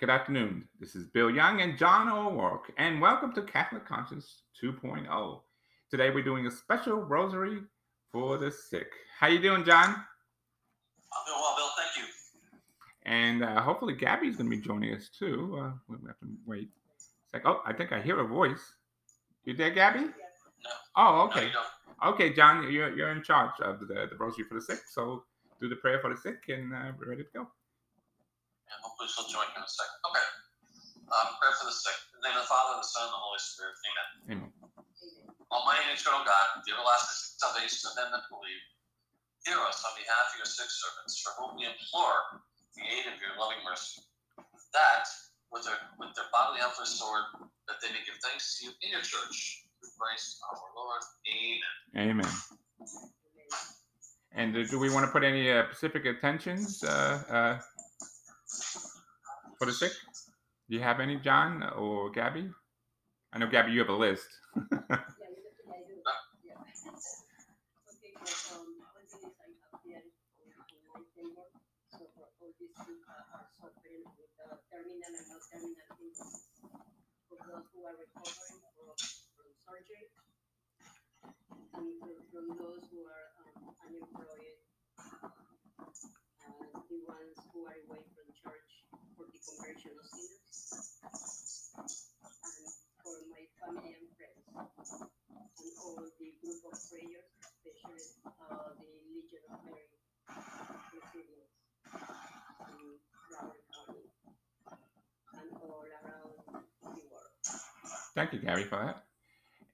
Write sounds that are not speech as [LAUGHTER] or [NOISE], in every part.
Good afternoon. This is Bill Young and John O'Rourke, and welcome to Catholic Conscience 2.0. Today we're doing a special rosary for the sick. How you doing, John? I'm doing well, Bill. Thank you. And uh, hopefully Gabby's going to be joining us too. Uh, we have to wait. It's like, oh, I think I hear a voice. You there, Gabby? No. Oh, No, okay. you. Okay, John, you're you're in charge of the, the rosary for the sick. So do the prayer for the sick, and uh, we're ready to go. And hopefully she'll join you in a second. Okay. Um, prayer for the sick. In the name of the Father, the Son, and the Holy Spirit. Amen. Amen. Almighty and eternal God, the everlasting salvation of them that believe, hear us on behalf of your sick servants, for whom we implore the aid of your loving mercy, that with their with their bodily health restored, that they may give thanks to you in your church through Christ our Lord. Amen. Amen. And do we want to put any uh, specific attentions uh, uh, for the sick? Do you have any, John or Gabby? I know, Gabby, you have a list. [LAUGHS] Those who are um, ones who are away from church for the conversion of sinners, and for my family and friends, and all the group of prayers, especially uh, the Legion of Mary, in Broward County, and all around the world. Thank you, Gary, for that.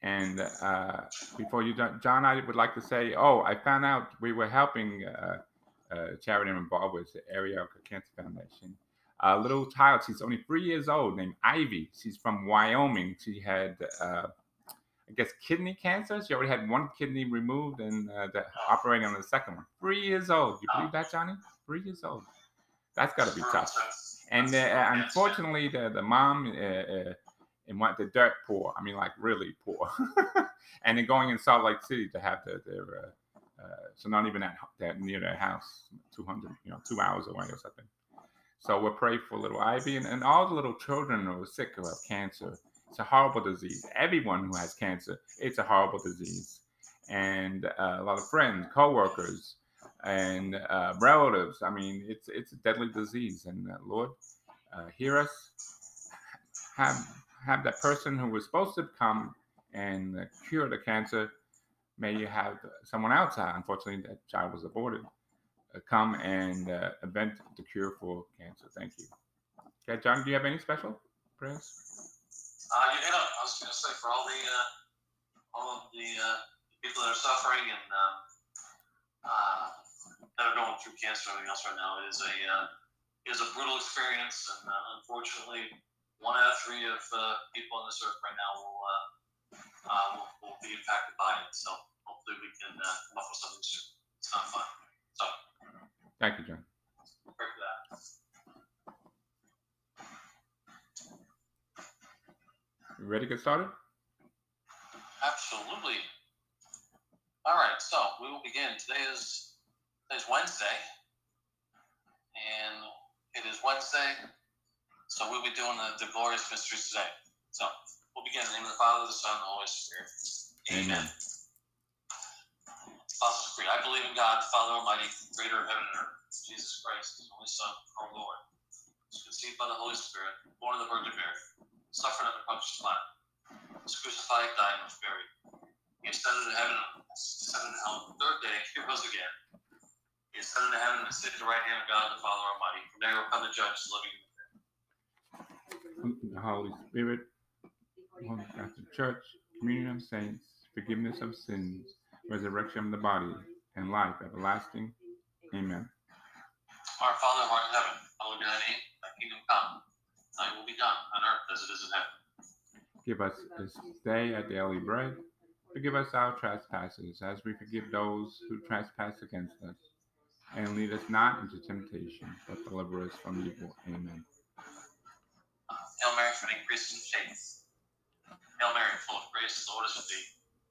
And uh, before you, John, John, I would like to say, oh, I found out we were helping uh, uh, charity involved with, the Area Cancer Foundation. A little child, she's only three years old, named Ivy. She's from Wyoming. She had, uh, I guess, kidney cancer. She already had one kidney removed and uh, operating on the second one. Three years old. You believe that, Johnny? Three years old. That's got to be tough. And uh, unfortunately, the the mom uh, uh, and went the dirt poor. I mean, like really poor. [LAUGHS] and then going in Salt Lake City to have the, their uh, uh, so not even that that near their house, two hundred, you know, two hours away or something. So we'll pray for little Ivy and, and all the little children who are sick who have cancer. It's a horrible disease. Everyone who has cancer, it's a horrible disease. And uh, a lot of friends, coworkers, and uh, relatives. I mean, it's it's a deadly disease. And uh, Lord, uh, hear us. Have have that person who was supposed to come and uh, cure the cancer. May you have someone else. Uh, unfortunately, that child was aborted. Uh, come and uh, invent the cure for cancer. Thank you. Okay, John, do you have any special prayers? Uh, you on. I was going to say for all the uh, all of the uh, people that are suffering and um, uh, that are going through cancer and everything else right now, it is a uh, it is a brutal experience, and uh, unfortunately, one out of three of uh, people on this earth right now will, uh, uh, will will be impacted by it. So hopefully, we can uh, come up something soon. It's not fun. So Thank you, John. pray for that. You ready to get started? Absolutely. All right, so we will begin. Today is today's Wednesday, and it is Wednesday, so we'll be doing the, the glorious mysteries today. So we'll begin in the name of the Father, the Son, and the Holy Spirit. Amen. Apostles' Creed. I believe in God, the Father Almighty, creator of heaven and earth, Jesus Christ, his only Son, our Lord, was conceived by the Holy Spirit, born of the Virgin Mary, suffered under Pontius Pilate, was crucified, died, and was buried. He ascended to heaven, descended to hell. The third day, he rose again. He ascended to heaven and sat at the right hand of God, the Father Almighty. From there will come the judge, the living and the. The Holy Spirit, Catholic Church, communion of saints, forgiveness of sins, resurrection of the body, and life everlasting. Amen. Our Father who art in heaven, hallowed be thy name. Thy kingdom come. Thy will be done on earth as it is in heaven. Give us this day our daily bread. Forgive us our trespasses, as we forgive those who trespass against us. And lead us not into temptation, but deliver us from evil. Amen. Hail Mary, of grace and faith. Hail Mary, full of grace, the Lord is with thee.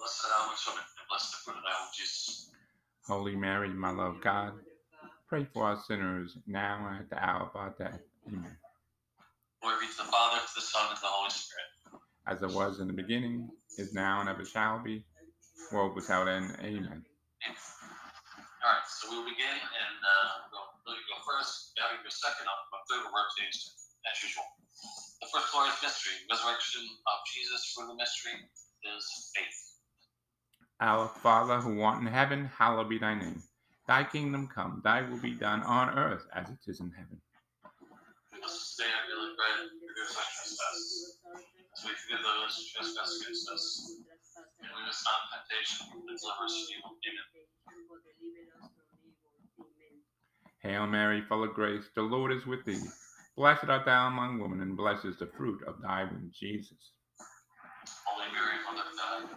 Blessed thou amongst and blessed the fruit of thy womb, Jesus. Holy Mary, Mother of God, pray for us sinners now and at the hour of our death. Amen. Glory be to the Father, to the Son, and to the Holy Spirit. As it was in the beginning, is now, and ever shall be, world without end. Amen. All right, so we'll begin, and uh, we'll Lily go first, Gabby go second, I'll third, we'll rotate as usual. The first glorious mystery, resurrection of Jesus for the mystery, is faith. Our Father who art in heaven, hallowed be thy name. Thy kingdom come, thy will be done on earth as it is in heaven. Give us this day our daily bread, and forgive our trespasses, as we forgive those who trespass against us. And lead us not into temptation, but deliver us from evil. Amen. Hail Mary, full of grace, the Lord is with thee. Blessed art thou among women, and blessed is the fruit of thy womb, Jesus. Holy Mary, Mother of God,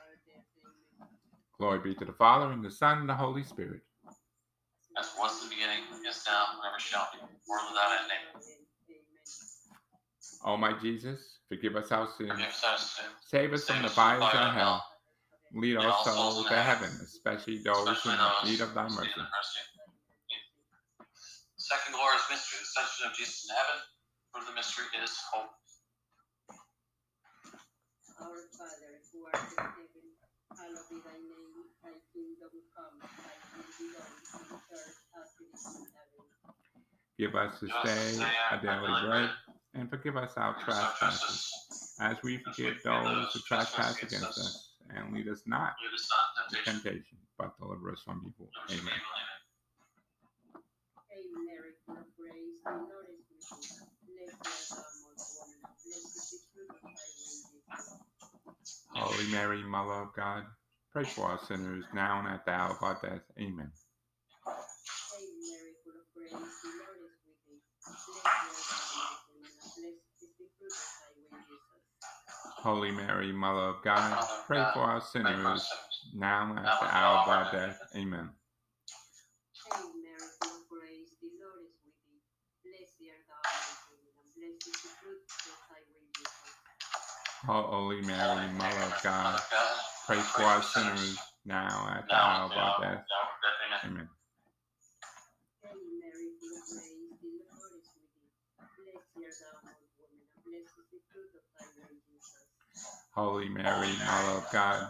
Glory be to the Father, and the Son, and the Holy Spirit. As it was in the beginning, is now, and ever shall be, world without end. Amen. O my Jesus, forgive us our sins, Forgive us our sins. save us from the fires of hell, lead all souls to heaven, especially those who especially have those need of thy mercy. need mercy. Second glorious mystery, the ascension of Jesus in heaven. For the mystery is hope. Our Father, who art in heaven, hallowed be thy name. Thy kingdom come, thy will be done on earth as it is in heaven. Give us this Give us this day day our our daily daily bread, and forgive us our Forgive us our trespasses, trespasses. as we forgive those who trespass against us. And lead us not Lead us not into into temptation. temptation, but deliver us from evil. Amen. evil. Amen. Hail Mary, full of grace, the Lord is with thee. Blessed art thou among women, and blessed is the fruit of thy womb, Jesus. Holy Mary, Mother of God, pray for us sinners now and at the hour of our death. Amen. Hail Mary, full of grace, the Lord is with thee. Blessed art thou among women, and blessed is the fruit of thy womb, Jesus. Holy Mary, Mother of God, pray for us Pray for sinners us sinners. now and at the hour of our death. Amen. Hail Mary, full of grace, the Lord is with thee. Blessed art thou among women, and blessed is the fruit of thy womb, Jesus. Oh, Holy Mary, Mother of God, Mother of God, pray for us sinners now and at the hour of and at the our hour death. of our death. Amen. Amen. Hail Mary, full of grace, the Lord is with thee. Blessed art thou among women, and blessed is the fruit fruit of thy womb, Jesus. Holy Mary, Mother of God,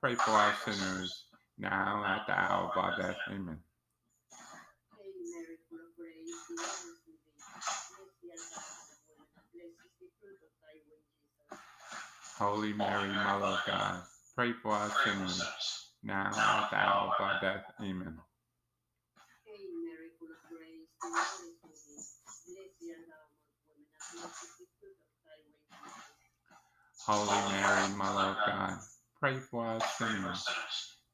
pray for us sinners, now and at the hour of our death. Amen. Holy Mary, Mother of God, pray for us sinners, now and at the hour of our death. Amen. Hail Mary, is the fruit of thy womb, Jesus. Holy Mary, Mother of God, pray for us sinners,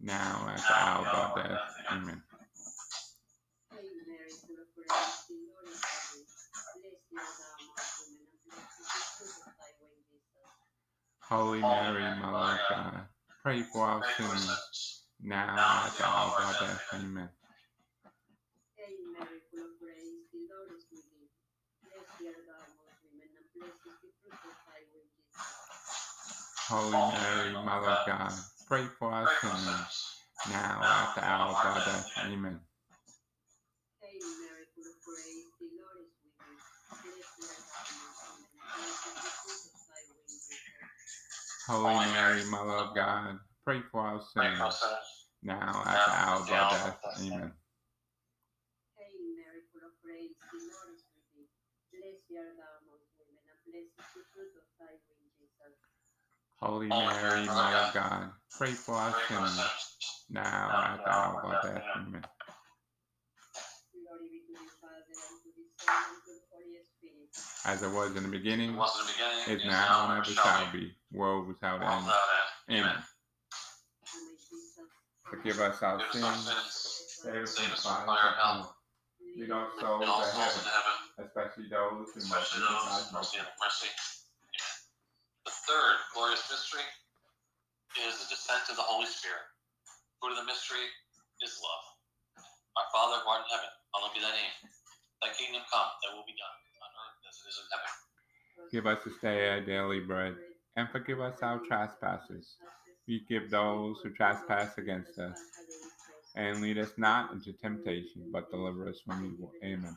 now at the hour of our death. Amen. Holy Mary, Mother of God, pray for us sinners, now at the hour of our death. Amen. Hail Mary, full of grace, the Lord is with thee. Blessed art thou among women, and blessed is the fruit of thy womb, Jesus. Holy Mary, Mother of God, pray for us sinners, sinners. now and at the hour of our death. Amen. Hail Mary, full of grace, the Lord is with thee. Blessed art thou among women, and blessed is the fruit of thy womb, Jesus. Holy Mary, Mother of God, pray for us sinners, sinners. now and at the hour of our death. Amen. Hail Mary, full of grace, the Lord is with thee. Blessed art thou among women, and blessed is the fruit of thy womb, Jesus. Holy oh, Mary, Mother of God, pray for us Pray sinners, sinners. now and at the hour of our death. Amen. Glory be to the Father, and to the Son, and to the Holy Spirit. As it was in the beginning, was in the beginning, is now, and ever shall be, world without World end. end. Amen. O my Jesus, Forgive us our Forgive us our sins, sins. save us Save from the us from fire fire of of hell. hell, lead our souls to heaven, heaven, especially those who most especially need those thy who most mercy. need mercy. Amen. The third glorious mystery is the descent of the Holy Spirit. Fruit of the mystery is love. Our Father who art in heaven, hallowed be thy name. Thy kingdom come, thy will be done, on earth as it is in heaven. Give us this day our daily bread, and forgive us our trespasses. We give those who trespass against us. And lead us not into temptation, but deliver us from evil. Amen.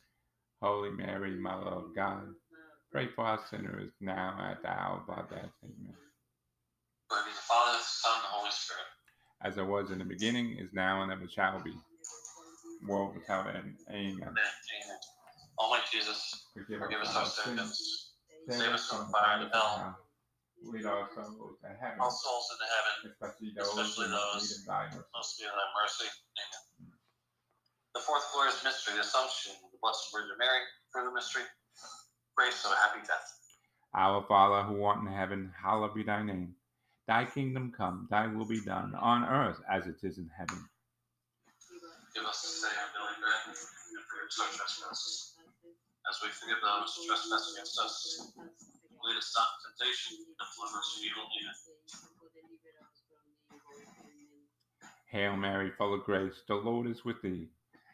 Holy Mary, Mother of God, pray for us sinners, now and at the hour of our death. Amen. Glory be to the Father, the Son, and the Holy Spirit. As it was in the beginning, is now, and ever shall be, world without end. Amen. Amen. Amen. Almighty Jesus, Forgive, forgive us our sins. Save us from the fire of hell. Lead our souls to heaven, All souls into heaven, especially those especially who those thy mercy. thy mercy. Amen. The fourth glorious mystery, the Assumption of the Blessed Virgin Mary, the mystery, grace of a happy death. Our Father who art in heaven, hallowed be thy name. Thy kingdom come, thy will be done, on earth as it is in heaven. Give us this day our daily bread, and forgive us our trespasses, as we forgive those who trespass against us. Lead us not into temptation, but deliver us from evil. Amen. Hail Mary, full of grace, the Lord is with thee.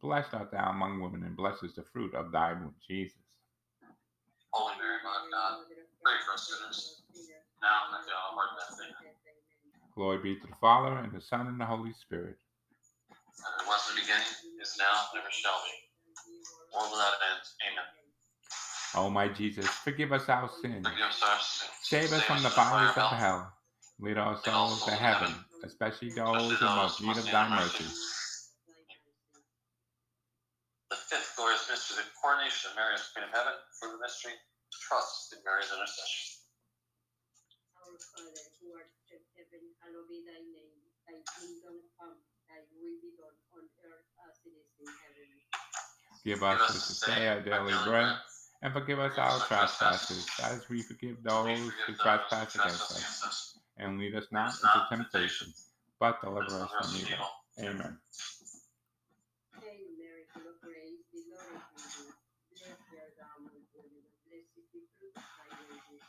Blessed art thou among women, and blessed is the fruit of thy womb, Jesus. Holy Mary, Mother of God, pray for us sinners, now and at the hour of our death. Amen. Glory be to the Father, and the Son, and the Holy Spirit. As it was in the beginning, is now, and ever shall be, world without end. Amen. O my Jesus, forgive us our sins. Forgive us our sins. Save us from the fires of hell. Lead our souls to heaven, especially those in most need of thy mercy. The fifth glorious mystery, the coronation of Mary as Queen of Heaven. For the mystery, trust in Mary's intercession. Our Father, who art in heaven, hallowed be thy name. Thy kingdom come, thy will be done on earth as it is in heaven. Give us this day our daily bread, and forgive us our trespasses, as we forgive those who trespass against us. And lead us not into temptation, but deliver us from evil. Amen. Hail Mary, full of grace, the Lord is with thee. Blessed art thou among women, and blessed is the fruit of thy womb, Jesus.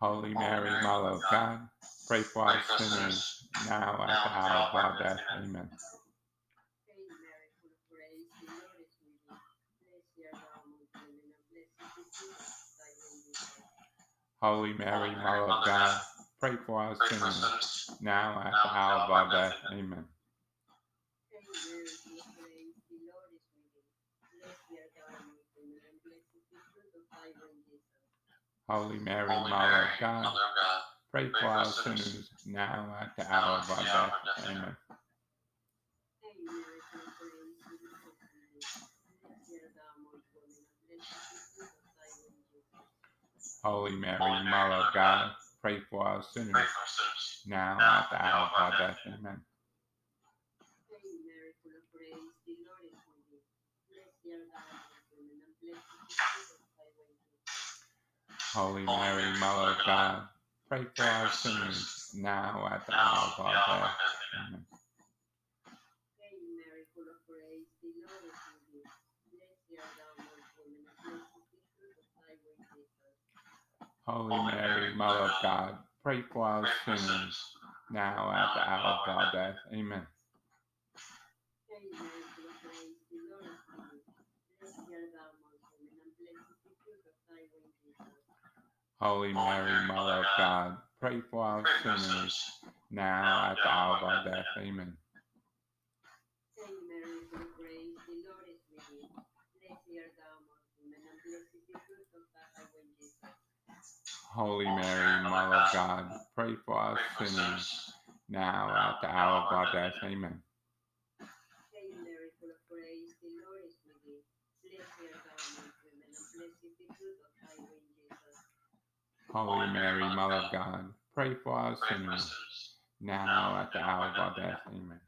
Holy Mary, Mother of God, pray for us sinners, now and at the hour of our death. Amen. Hail Mary, full of grace, the Lord is with thee. Blessed art thou among women, and blessed is the fruit of thy womb, Jesus. Holy Mary, Mother of God, pray for us Pray for sinners, sinners, now and at the hour of our death. Amen. Hail Mary, full of grace, the Lord is with thee. Blessed art thou among women, and blessed is the fruit of thy womb, Jesus. Holy Mary, Holy Mother Mary, of God, Mother of God, pray for us sinners, now and at the hour of our death. Amen. Hail Mary, full of grace, the Lord is with thee. Blessed art thou among women, and blessed is the fruit of thy womb, Jesus. Holy Mary, Holy Mary, Mother of Mother of God, pray for us pray sinners, for us sinners, now and now at the hour of our death. Amen. Holy Mary, Mother of God, pray for us sinners, now at the hour of our death. Amen. Hail Mary, full of grace, the Lord is with thee. Blessed art thou among women, and blessed is the fruit of thy womb, Jesus. Holy Mary, Mother of God, pray for us sinners, now at the hour of our death. Amen. Hail Mary, full of grace, the Lord is with thee. Blessed art thou among women, and blessed is the fruit of thy womb, Jesus. Holy Mary, Mother of God, Pray for our Pray us sinners sinners. now at the hour of our death. Amen. Hail Mary, full of grace, the Lord is with thee. Blessed art thou among women, and blessed is the fruit of thy womb, Jesus. Holy Mary, Mother of God, pray for us sinners sinners. now at the hour of our death. Amen. Hail Mary, full of grace, the Lord is with thee. Blessed art thou among women, and blessed is the fruit of thy womb, Jesus. Holy Mary, Mother of God, pray for us sinners now at the hour of our death. Amen.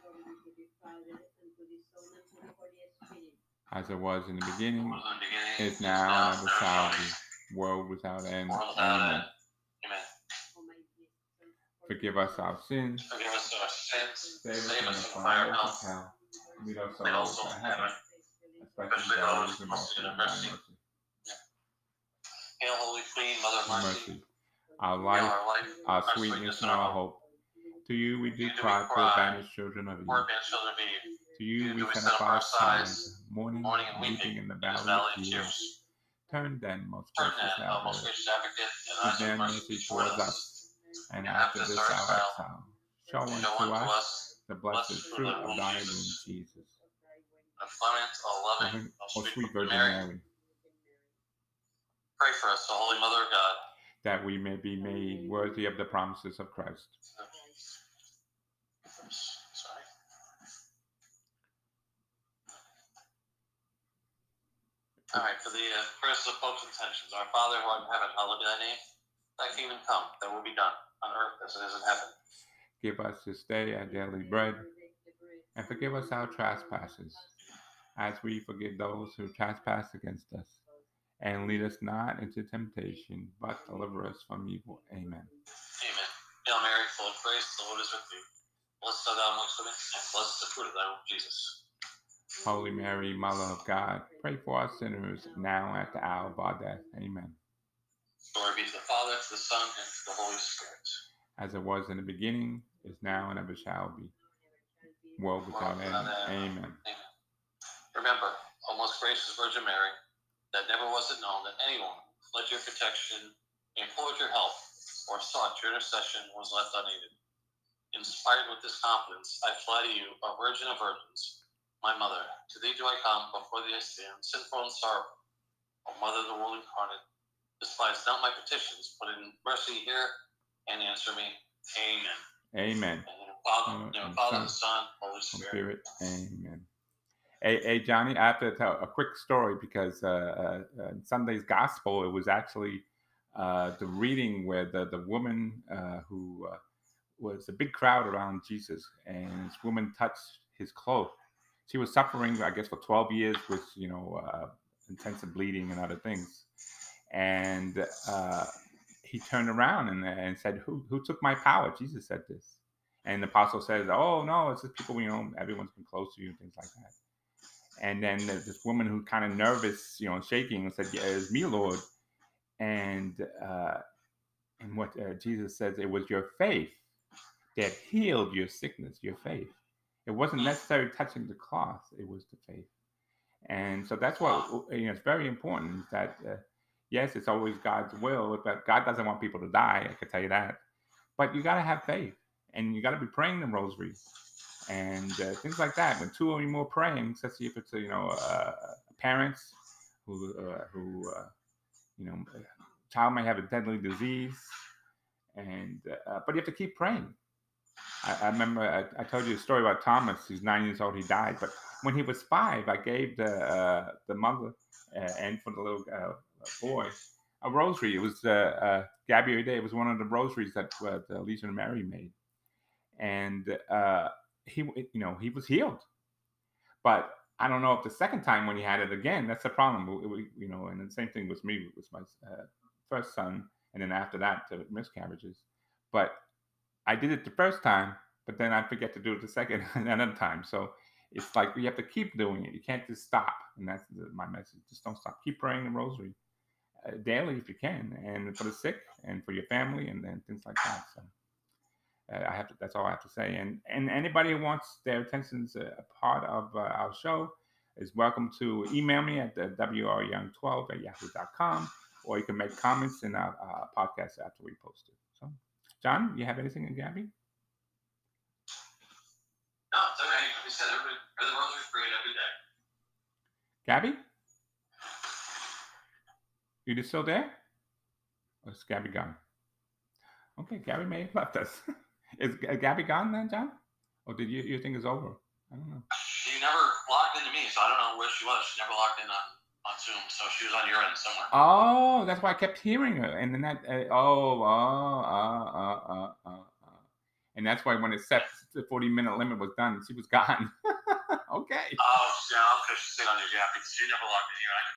Glory be to the Father, and to the Son, and to the Holy Spirit. As it was in the beginning, Was in the beginning, is now, and ever shall be, world without end. Amen. Amen. O my blessed Son, Forgive us our sins, Forgive us our sins. save us Save from us the from fire fire of hell. Lead us all to heaven, especially those who most in need the thy mercy. Hail, Holy Queen, Mother of mercy. mercy. Our life, our life, our sweetness, and our hope. To you we do To cry, poor banished children of Eve. Poor man, children of Eve. To you we send up our our sighs, mourning, and weeping in the valley of tears. Turn then, most gracious Advocate, gracious advocate, and Give them of mercy towards us. and after this our our exile, show unto us the blessed fruit of thy womb, Jesus. The clement, O loving, O sweet Virgin Mary. Mary, Pray for us, O Holy Mother of God. that we may be made worthy of the promises of Christ. Sorry. All right, for the uh, prayers of Pope's intentions. Our Father who art in heaven, hallowed be thy name. Thy kingdom come, thy will be done, on earth as it is in heaven. Give us this day our daily bread, and forgive us our trespasses, as we forgive those who trespass against us. And lead us not into temptation, but deliver us from evil. Amen. Amen. Hail Mary, full of grace, the Lord is with thee. Blessed art thou amongst women, and blessed is the fruit of thy womb, Jesus. Holy Mary, Mother of God, pray for us sinners now and at the hour of our death. Amen. Glory be to the Father, to the Son, and to the Holy Spirit. As it was in the beginning, is now, and ever shall be. World without end. Amen. Remember, O most gracious Virgin Mary, that never was it known that anyone fled your protection, implored your help, or sought your intercession was left unaided. Inspired with this confidence, I fly to you, a Virgin of Virgins, my Mother. To thee do I come, before thee I stand, sinful and sorrowful. O Mother of the world incarnate, despise not my petitions, but in mercy hear and answer me. Amen. Amen. And in the Father, And uh, Father, Son. the Son, Holy Spirit. Spirit. Amen. Hey, hey, Johnny, I have to tell a quick story because uh, uh, uh, in Sunday's gospel, it was actually uh, the reading where the, the woman uh, who uh, was a big crowd around Jesus, and this woman touched his cloak. She was suffering, I guess, for 12 years with, you know, intensive bleeding and other things. And he turned around and, and said, who, who took my power? Jesus said this. And the apostle says, "Oh no, it's just people. You know, everyone's been close to you and things like that." And then there's this woman who kind of nervous, you know, shaking, and said, "Yeah, it's me, Lord." And uh, and what uh, Jesus says, it was your faith that healed your sickness, your faith. It wasn't necessarily touching the cloth; it was the faith. And so that's what you know. It's very important that uh, yes, it's always God's will, but God doesn't want people to die. I can tell you that. But you got to have faith and you got to be praying the rosary and uh, things like that. When two or more praying, especially if it's you know uh, parents who uh, who uh, you know child might have a deadly disease, and uh, but you have to keep praying. I, I remember I, I told you a story about Thomas. He's nine years old. He died, but when he was five, I gave the uh, the mother and for the little boy a rosary. It was Gabriel Day. It was one of the rosaries that the Legion of Mary made and he you know he was healed. But i don't know if the second time when he had it again that's the problem. We, we- you know and the same thing with me with my uh, first son and then after that the miscarriages. But i did it the first time but then i forget to do it the second [LAUGHS] and another time. So it's like you have to keep doing it. You can't just stop. And that's the, my message. Just don't stop. Keep praying the rosary uh, daily if you can and for the sick and for your family and then things like that so I have to, that's all I have to say. And and anybody who wants their attention's a part of uh, our show is welcome to email me at the wryoung12 at yahoo.com or you can make comments in our uh, podcast after we post it. So, John, you have anything, in Gabby? No, it's okay. I said, rosary's great every day. Gabby? You just still there? Or is Gabby gone? Okay, Gabby may have left us. [LAUGHS] is Gabby gone then, John? Or did you you think it's over? I don't know. She never logged into me, so I don't know where she was. She never logged in on, on Zoom, so she was on your end somewhere. Oh, that's why I kept hearing her, and then that. Uh, oh, oh, uh, uh, uh, uh. And that's why when it set the forty minute limit was done, she was gone. [LAUGHS] okay. Oh, yeah, okay. She stayed on your yeah, because she never logged in here. I